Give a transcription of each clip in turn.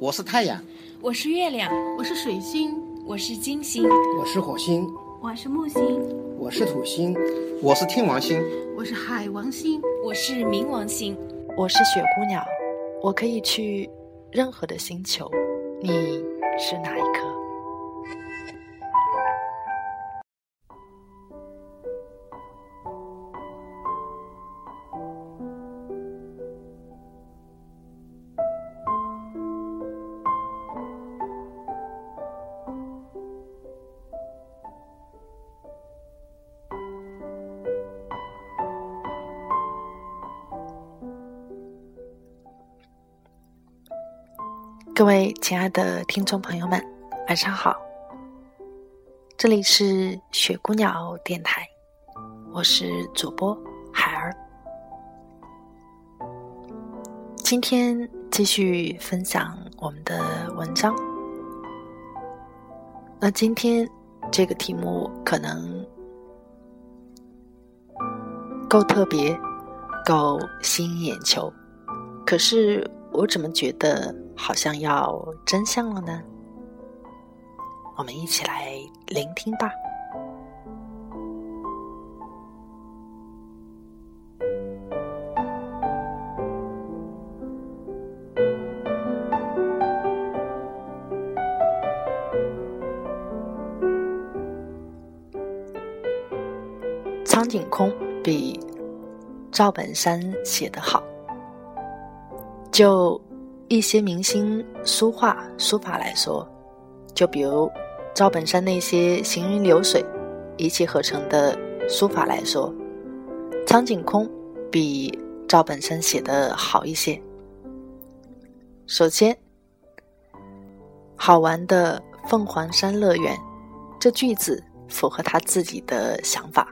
我是太阳，我是月亮，我是水星，我是金星，我是火星，我是木星，我是土星，我是天王星，我是海王星，我是冥王星，我是雪姑娘。我可以去任何的星球，你是哪一颗？各位亲爱的听众朋友们，晚上好！这里是雪姑娘电台，我是主播海儿。今天继续分享我们的文章。那今天这个题目可能够特别，够吸引眼球，可是我怎么觉得？好像要真相了呢，我们一起来聆听吧。苍井空比赵本山写得好，就。一些明星书画书法来说，就比如赵本山那些行云流水、一气呵成的书法来说，苍井空比赵本山写的好一些。首先，好玩的凤凰山乐园这句子符合他自己的想法，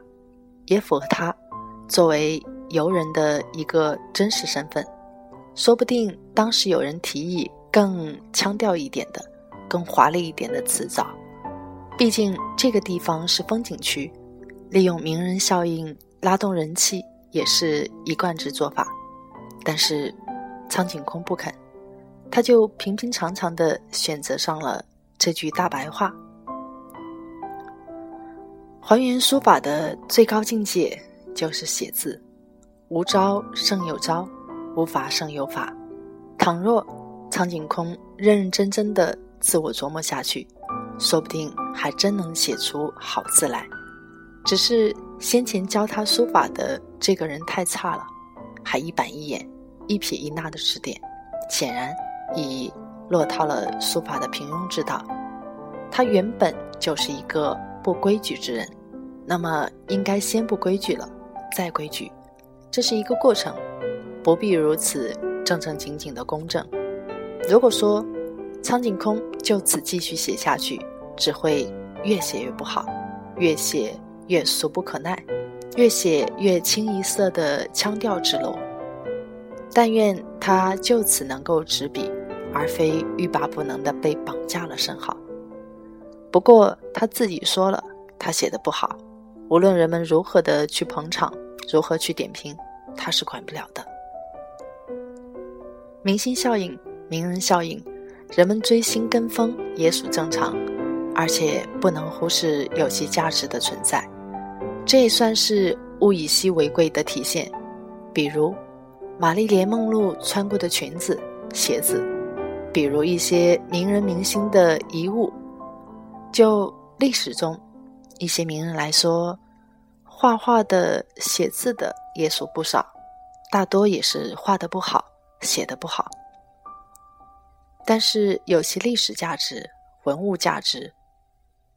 也符合他作为游人的一个真实身份。说不定当时有人提议更腔调一点的、更华丽一点的词藻。毕竟这个地方是风景区，利用名人效应拉动人气也是一贯之做法。但是苍井空不肯，他就平平常常的选择上了这句大白话。还原书法的最高境界就是写字，无招胜有招。无法胜有法。倘若苍井空认认真真的自我琢磨下去，说不定还真能写出好字来。只是先前教他书法的这个人太差了，还一板一眼、一撇一捺的指点，显然已落套了书法的平庸之道。他原本就是一个不规矩之人，那么应该先不规矩了，再规矩，这是一个过程。不必如此正正经经的公正。如果说苍井空就此继续写下去，只会越写越不好，越写越俗不可耐，越写越清一色的腔调之落。但愿他就此能够执笔，而非欲罢不能的被绑架了甚好。不过他自己说了，他写的不好，无论人们如何的去捧场，如何去点评，他是管不了的。明星效应、名人效应，人们追星跟风也属正常，而且不能忽视有其价值的存在。这也算是物以稀为贵的体现。比如玛丽莲梦露穿过的裙子、鞋子，比如一些名人明星的遗物。就历史中一些名人来说，画画的、写字的也属不少，大多也是画的不好。写的不好，但是有其历史价值、文物价值。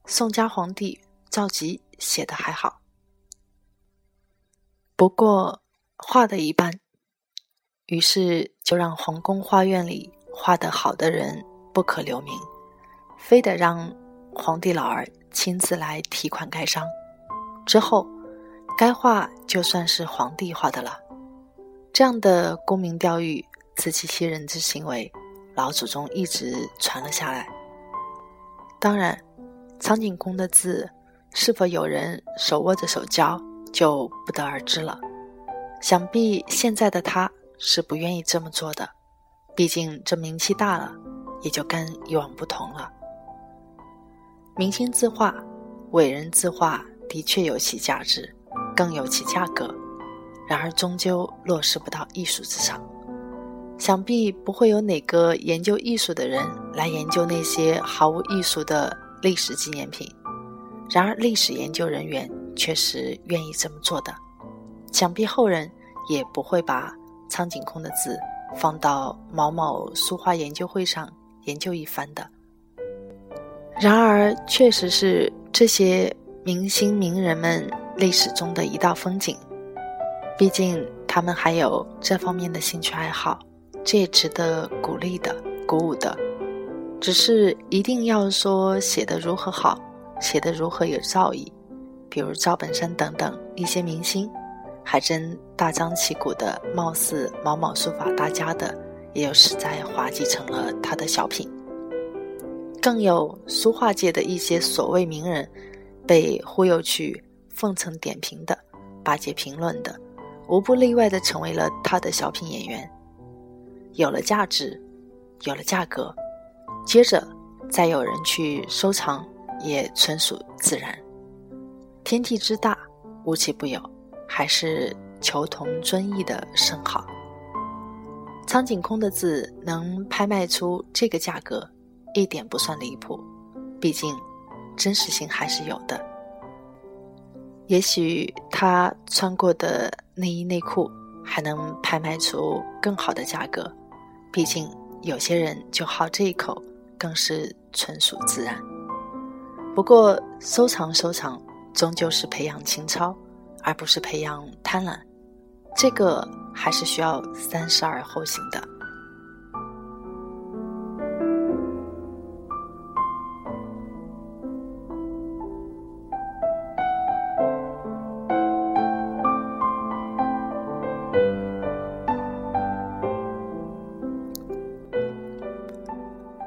宋家皇帝赵佶写的还好，不过画的一般，于是就让皇宫画院里画得好的人不可留名，非得让皇帝老儿亲自来提款盖章。之后，该画就算是皇帝画的了。这样的沽名钓誉。自欺欺人之行为，老祖宗一直传了下来。当然，苍井空的字是否有人手握着手教，就不得而知了。想必现在的他是不愿意这么做的，毕竟这名气大了，也就跟以往不同了。明星字画、伟人字画的确有其价值，更有其价格，然而终究落实不到艺术之上。想必不会有哪个研究艺术的人来研究那些毫无艺术的历史纪念品。然而，历史研究人员却是愿意这么做的。想必后人也不会把苍井空的字放到某某书画研究会上研究一番的。然而，确实是这些明星名人们历史中的一道风景。毕竟，他们还有这方面的兴趣爱好。这也值得鼓励的、鼓舞的，只是一定要说写的如何好，写的如何有造诣，比如赵本山等等一些明星，还真大张旗鼓的，貌似某某书法大家的，也有实在滑稽成了他的小品。更有书画界的一些所谓名人，被忽悠去奉承点评的、巴结评论的，无不例外的成为了他的小品演员。有了价值，有了价格，接着再有人去收藏，也纯属自然。天地之大，无奇不有，还是求同尊异的甚好。苍井空的字能拍卖出这个价格，一点不算离谱，毕竟真实性还是有的。也许他穿过的内衣内裤还能拍卖出更好的价格。毕竟有些人就好这一口，更是纯属自然。不过收藏收藏，终究是培养情操，而不是培养贪婪，这个还是需要三思而后行的。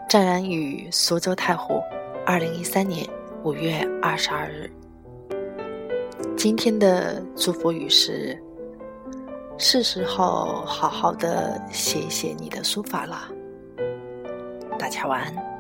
湛然与苏州太湖，二零一三年五月二十二日。今天的祝福语是：是时候好好的写一写你的书法了。大家晚安。